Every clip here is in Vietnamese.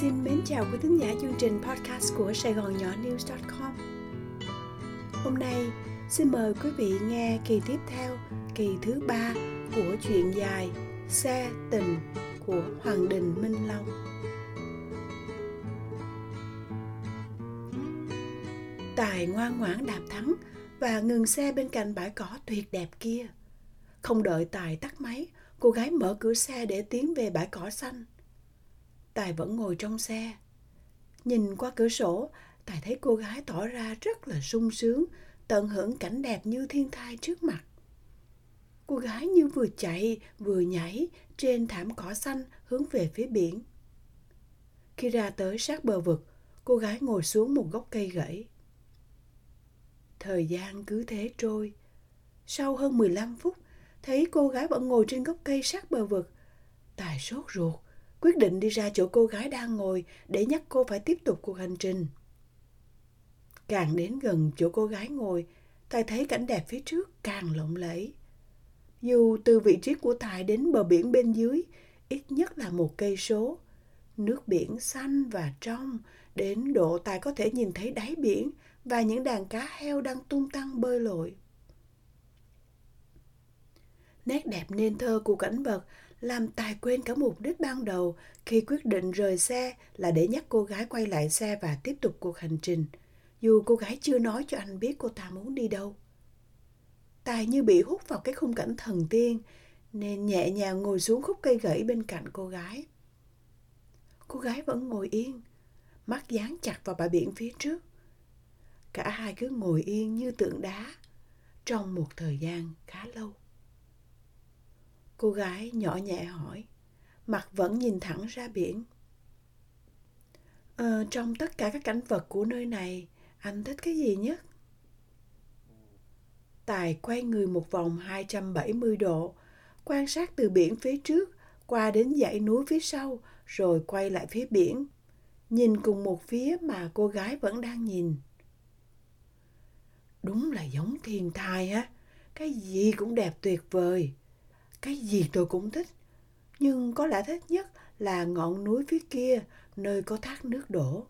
Xin mến chào quý thính giả chương trình podcast của Sài Gòn Nhỏ News.com Hôm nay xin mời quý vị nghe kỳ tiếp theo, kỳ thứ ba của chuyện dài Xe tình của Hoàng Đình Minh Long. Tài ngoan ngoãn đạp thắng và ngừng xe bên cạnh bãi cỏ tuyệt đẹp kia. Không đợi Tài tắt máy, cô gái mở cửa xe để tiến về bãi cỏ xanh – Tài vẫn ngồi trong xe. Nhìn qua cửa sổ, Tài thấy cô gái tỏ ra rất là sung sướng, tận hưởng cảnh đẹp như thiên thai trước mặt. Cô gái như vừa chạy vừa nhảy trên thảm cỏ xanh hướng về phía biển. Khi ra tới sát bờ vực, cô gái ngồi xuống một gốc cây gãy. Thời gian cứ thế trôi. Sau hơn 15 phút, thấy cô gái vẫn ngồi trên gốc cây sát bờ vực. Tài sốt ruột, quyết định đi ra chỗ cô gái đang ngồi để nhắc cô phải tiếp tục cuộc hành trình. Càng đến gần chỗ cô gái ngồi, Tài thấy cảnh đẹp phía trước càng lộng lẫy. Dù từ vị trí của Tài đến bờ biển bên dưới, ít nhất là một cây số. Nước biển xanh và trong, đến độ Tài có thể nhìn thấy đáy biển và những đàn cá heo đang tung tăng bơi lội. Nét đẹp nên thơ của cảnh vật làm Tài quên cả mục đích ban đầu khi quyết định rời xe là để nhắc cô gái quay lại xe và tiếp tục cuộc hành trình, dù cô gái chưa nói cho anh biết cô ta muốn đi đâu. Tài như bị hút vào cái khung cảnh thần tiên, nên nhẹ nhàng ngồi xuống khúc cây gãy bên cạnh cô gái. Cô gái vẫn ngồi yên, mắt dán chặt vào bãi biển phía trước. Cả hai cứ ngồi yên như tượng đá trong một thời gian khá lâu. Cô gái nhỏ nhẹ hỏi, mặt vẫn nhìn thẳng ra biển. Ờ, trong tất cả các cảnh vật của nơi này, anh thích cái gì nhất? Tài quay người một vòng 270 độ, quan sát từ biển phía trước qua đến dãy núi phía sau, rồi quay lại phía biển. Nhìn cùng một phía mà cô gái vẫn đang nhìn. Đúng là giống thiên thai á, cái gì cũng đẹp tuyệt vời cái gì tôi cũng thích, nhưng có lẽ thích nhất là ngọn núi phía kia, nơi có thác nước đổ.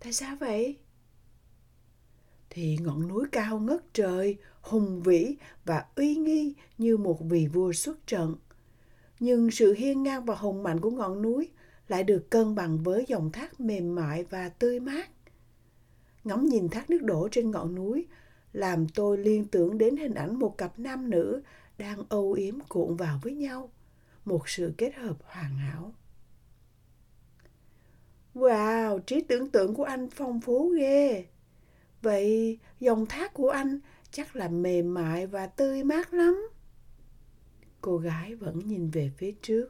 Tại sao vậy? Thì ngọn núi cao ngất trời, hùng vĩ và uy nghi như một vị vua xuất trận. Nhưng sự hiên ngang và hùng mạnh của ngọn núi lại được cân bằng với dòng thác mềm mại và tươi mát. Ngắm nhìn thác nước đổ trên ngọn núi làm tôi liên tưởng đến hình ảnh một cặp nam nữ đang âu yếm cuộn vào với nhau, một sự kết hợp hoàn hảo. Wow, trí tưởng tượng của anh phong phú ghê. Vậy dòng thác của anh chắc là mềm mại và tươi mát lắm. Cô gái vẫn nhìn về phía trước.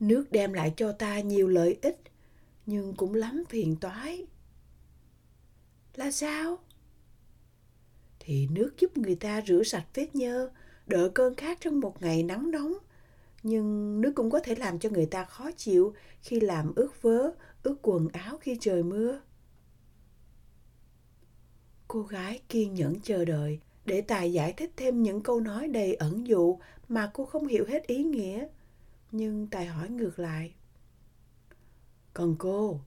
Nước đem lại cho ta nhiều lợi ích, nhưng cũng lắm phiền toái. Là sao? Thì nước giúp người ta rửa sạch vết nhơ, đỡ cơn khát trong một ngày nắng nóng. Nhưng nước cũng có thể làm cho người ta khó chịu khi làm ướt vớ, ướt quần áo khi trời mưa. Cô gái kiên nhẫn chờ đợi để Tài giải thích thêm những câu nói đầy ẩn dụ mà cô không hiểu hết ý nghĩa. Nhưng Tài hỏi ngược lại. Còn cô,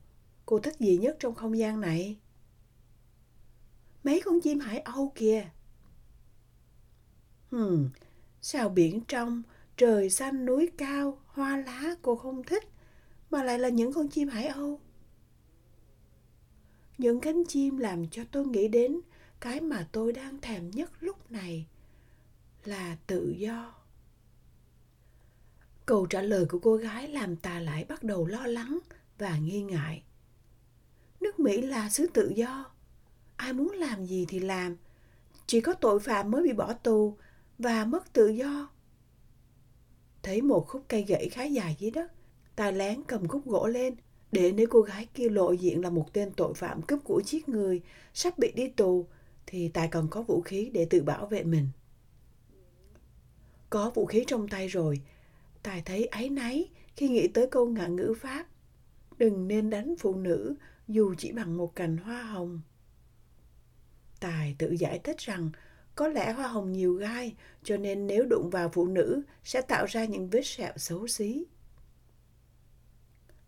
cô thích gì nhất trong không gian này? Mấy con chim hải âu kìa. Hừm, sao biển trong, trời xanh núi cao, hoa lá cô không thích, mà lại là những con chim hải âu. Những cánh chim làm cho tôi nghĩ đến cái mà tôi đang thèm nhất lúc này là tự do. Câu trả lời của cô gái làm ta lại bắt đầu lo lắng và nghi ngại. Nước Mỹ là xứ tự do, ai muốn làm gì thì làm. Chỉ có tội phạm mới bị bỏ tù và mất tự do. Thấy một khúc cây gãy khá dài dưới đất tài lén cầm khúc gỗ lên, để nếu cô gái kia lộ diện là một tên tội phạm cướp của giết người, sắp bị đi tù, thì tài còn có vũ khí để tự bảo vệ mình. Có vũ khí trong tay rồi tài thấy áy náy khi nghĩ tới câu ngạn ngữ pháp. Đừng nên đánh phụ nữ dù chỉ bằng một cành hoa hồng. Tài tự giải thích rằng có lẽ hoa hồng nhiều gai cho nên nếu đụng vào phụ nữ sẽ tạo ra những vết sẹo xấu xí.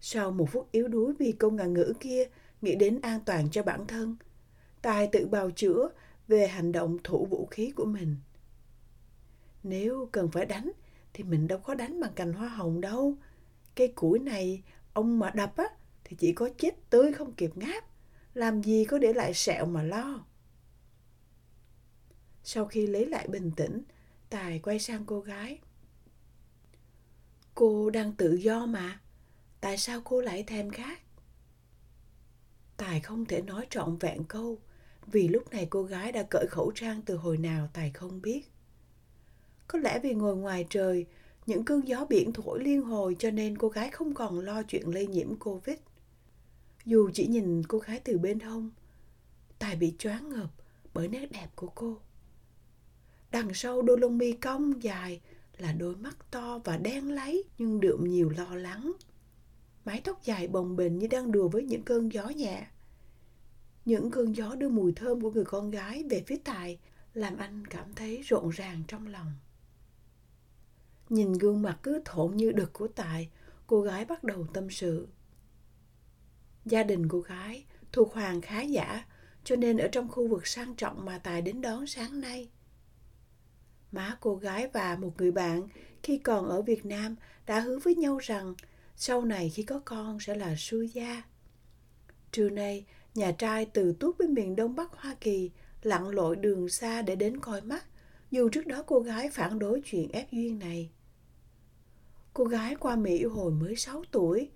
Sau một phút yếu đuối vì câu ngạn ngữ kia nghĩ đến an toàn cho bản thân, Tài tự bào chữa về hành động thủ vũ khí của mình. Nếu cần phải đánh thì mình đâu có đánh bằng cành hoa hồng đâu. Cây củi này ông mà đập á thì chỉ có chết tươi không kịp ngáp. Làm gì có để lại sẹo mà lo. Sau khi lấy lại bình tĩnh, Tài quay sang cô gái. Cô đang tự do mà. Tại sao cô lại thèm khát? Tài không thể nói trọn vẹn câu vì lúc này cô gái đã cởi khẩu trang từ hồi nào Tài không biết. Có lẽ vì ngồi ngoài trời, những cơn gió biển thổi liên hồi cho nên cô gái không còn lo chuyện lây nhiễm Covid. Dù chỉ nhìn cô gái từ bên hông, Tài bị choáng ngợp bởi nét đẹp của cô. Đằng sau đôi lông mi cong dài là đôi mắt to và đen lấy nhưng đượm nhiều lo lắng. Mái tóc dài bồng bềnh như đang đùa với những cơn gió nhẹ. Những cơn gió đưa mùi thơm của người con gái về phía Tài làm anh cảm thấy rộn ràng trong lòng. Nhìn gương mặt cứ thộn như đực của Tài, cô gái bắt đầu tâm sự. Gia đình cô gái thuộc hoàng khá giả, cho nên ở trong khu vực sang trọng mà Tài đến đón sáng nay. Má cô gái và một người bạn khi còn ở Việt Nam đã hứa với nhau rằng sau này khi có con sẽ là sư gia. Trưa nay, nhà trai từ tuốt bên miền đông bắc Hoa Kỳ lặn lội đường xa để đến coi mắt, dù trước đó cô gái phản đối chuyện ép duyên này. Cô gái qua Mỹ hồi mới 6 tuổi,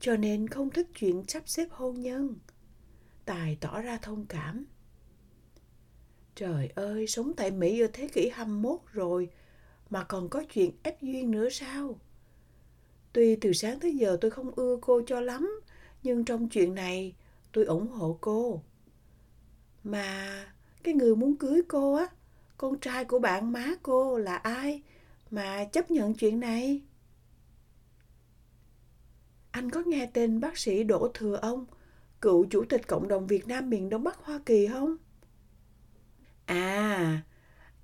cho nên không thích chuyện sắp xếp hôn nhân. Tài tỏ ra thông cảm. Trời ơi, sống tại Mỹ ở thế kỷ 21 rồi, mà còn có chuyện ép duyên nữa sao? Tuy từ sáng tới giờ tôi không ưa cô cho lắm, nhưng trong chuyện này tôi ủng hộ cô. Mà cái người muốn cưới cô á, con trai của bạn má cô là ai mà chấp nhận chuyện này? Anh có nghe tên bác sĩ Đỗ Thừa ông, cựu chủ tịch Cộng đồng Việt Nam miền Đông Bắc Hoa Kỳ không? À,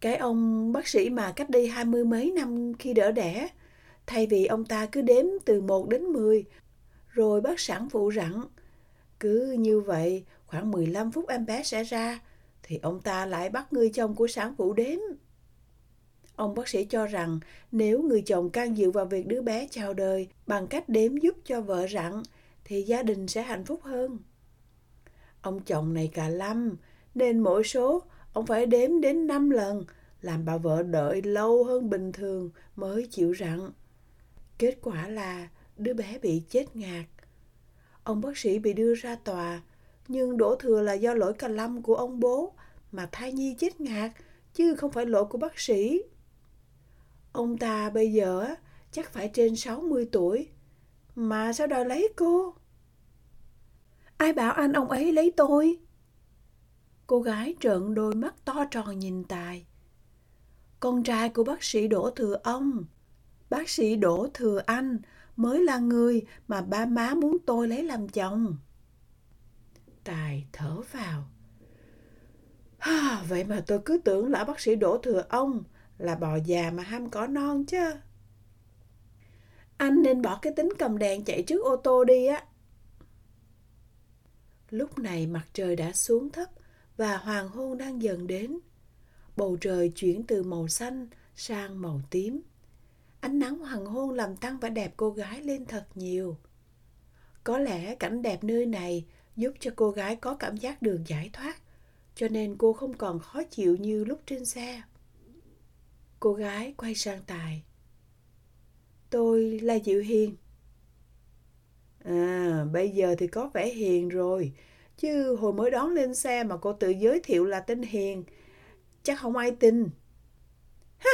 cái ông bác sĩ mà cách đây hai mươi mấy năm khi đỡ đẻ, thay vì ông ta cứ đếm từ 1 đến 10, rồi bác sản phụ rặn. Cứ như vậy, khoảng 15 phút em bé sẽ ra, thì ông ta lại bắt người chồng của sản phụ đếm. Ông bác sĩ cho rằng nếu người chồng can dự vào việc đứa bé chào đời bằng cách đếm giúp cho vợ rặn, thì gia đình sẽ hạnh phúc hơn. Ông chồng này cả lâm, nên mỗi số ông phải đếm đến 5 lần, làm bà vợ đợi lâu hơn bình thường mới chịu rặn. Kết quả là đứa bé bị chết ngạt. Ông bác sĩ bị đưa ra tòa, nhưng đổ thừa là do lỗi cà lâm của ông bố mà thai nhi chết ngạt, chứ không phải lỗi của bác sĩ. Ông ta bây giờ chắc phải trên 60 tuổi, mà sao đòi lấy cô? Ai bảo anh ông ấy lấy tôi? Cô gái trợn đôi mắt to tròn nhìn Tài. Con trai của bác sĩ Đỗ Thừa ông, bác sĩ Đỗ Thừa Anh mới là người mà ba má muốn tôi lấy làm chồng. Tài thở vào. À, vậy mà tôi cứ tưởng là bác sĩ Đỗ Thừa ông là bò già mà ham cỏ non chứ. Anh nên bỏ cái tính cầm đèn chạy trước ô tô đi á. Lúc này mặt trời đã xuống thấp và hoàng hôn đang dần đến. Bầu trời chuyển từ màu xanh sang màu tím. Ánh nắng hoàng hôn làm tăng vẻ đẹp cô gái lên thật nhiều. Có lẽ cảnh đẹp nơi này giúp cho cô gái có cảm giác được giải thoát, cho nên cô không còn khó chịu như lúc trên xe. Cô gái quay sang Tài. Tôi là Diệu Hiền. À, bây giờ thì có vẻ hiền rồi. Chứ hồi mới đón lên xe mà cô tự giới thiệu là tên Hiền, chắc không ai tin. Ha!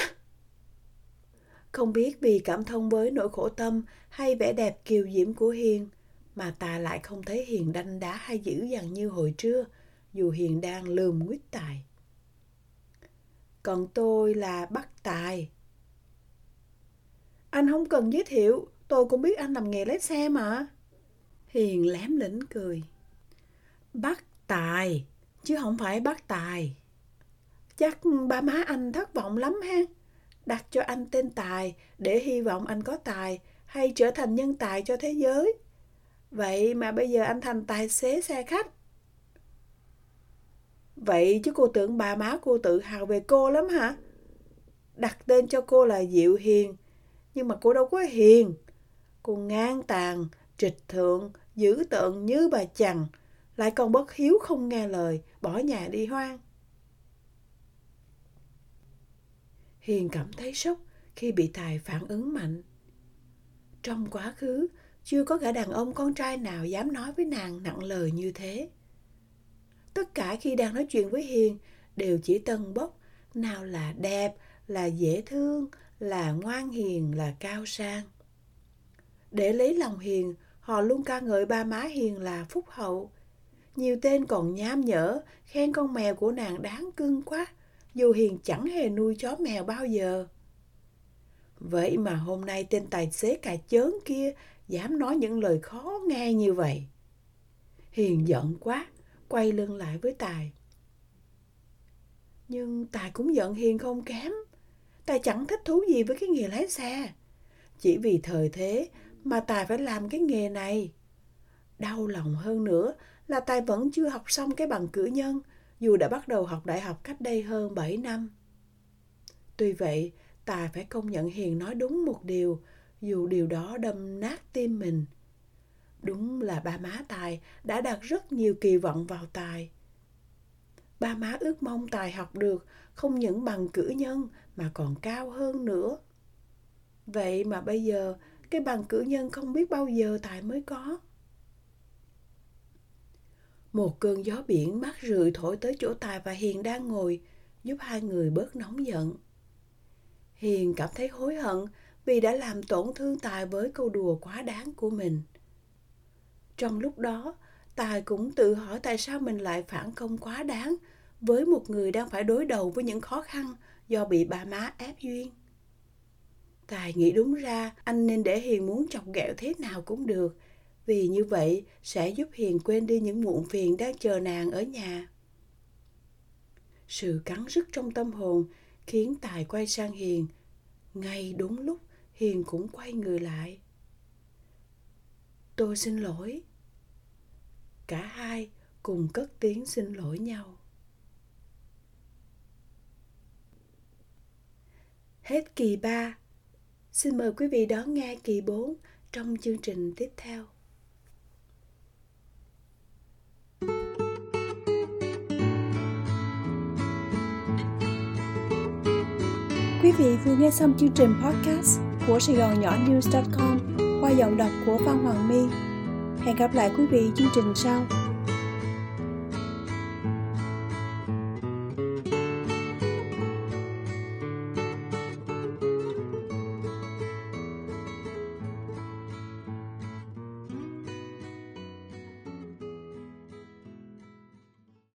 Không biết vì cảm thông với nỗi khổ tâm hay vẻ đẹp kiều diễm của Hiền, mà ta lại không thấy Hiền đanh đá hay dữ dằn như hồi trưa, dù Hiền đang lườm nguyết tài. Còn tôi là Bắc Tài. Anh không cần giới thiệu, tôi cũng biết anh làm nghề lái xe mà. Hiền lém lĩnh cười bác Tài, chứ không phải bác Tài. Chắc ba má anh thất vọng lắm ha. Đặt cho anh tên Tài để hy vọng anh có tài hay trở thành nhân tài cho thế giới. Vậy mà bây giờ anh thành tài xế xe khách. Vậy chứ cô tưởng bà má cô tự hào về cô lắm hả? Đặt tên cho cô là Diệu Hiền, nhưng mà cô đâu có hiền. Cô ngang tàn, trịch thượng, dữ tợn như bà chằn, lại còn bất hiếu không nghe lời, bỏ nhà đi hoang. Hiền cảm thấy sốc khi bị Tài phản ứng mạnh. Trong quá khứ, chưa có gã đàn ông con trai nào dám nói với nàng nặng lời như thế. Tất cả khi đang nói chuyện với Hiền đều chỉ tân bốc, nào là đẹp, là dễ thương, là ngoan hiền, là cao sang. Để lấy lòng Hiền, họ luôn ca ngợi ba má Hiền là phúc hậu. Nhiều tên còn nham nhở, khen con mèo của nàng đáng cưng quá, dù Hiền chẳng hề nuôi chó mèo bao giờ. Vậy mà hôm nay tên tài xế cà chớn kia dám nói những lời khó nghe như vậy. Hiền giận quá, quay lưng lại với Tài. Nhưng Tài cũng giận Hiền không kém. Tài chẳng thích thú gì với cái nghề lái xe. Chỉ vì thời thế mà Tài phải làm cái nghề này. Đau lòng hơn nữa là Tài vẫn chưa học xong cái bằng cử nhân, dù đã bắt đầu học đại học cách đây hơn 7 năm. Tuy vậy, Tài phải công nhận Hiền nói đúng một điều, dù điều đó đâm nát tim mình. Đúng là ba má Tài đã đặt rất nhiều kỳ vọng vào Tài. Ba má ước mong Tài học được không những bằng cử nhân mà còn cao hơn nữa. Vậy mà bây giờ cái bằng cử nhân không biết bao giờ Tài mới có. Một cơn gió biển mát rượi thổi tới chỗ Tài và Hiền đang ngồi, giúp hai người bớt nóng giận. Hiền cảm thấy hối hận vì đã làm tổn thương Tài với câu đùa quá đáng của mình. Trong lúc đó, Tài cũng tự hỏi tại sao mình lại phản công quá đáng với một người đang phải đối đầu với những khó khăn do bị bà má ép duyên. Tài nghĩ đúng ra anh nên để Hiền muốn chọc ghẹo thế nào cũng được, vì như vậy, sẽ giúp Hiền quên đi những muộn phiền đang chờ nàng ở nhà. Sự cắn rứt trong tâm hồn khiến Tài quay sang Hiền. Ngay đúng lúc, Hiền cũng quay người lại. Tôi xin lỗi. Cả hai cùng cất tiếng xin lỗi nhau. Hết kỳ 3. Xin mời quý vị đón nghe kỳ 4 trong chương trình tiếp theo. Vị vừa nghe xong chương trình podcast của Sài Gòn Nhỏ News.com qua giọng đọc của Phan Hoàng My. Hẹn gặp lại quý vị chương trình sau.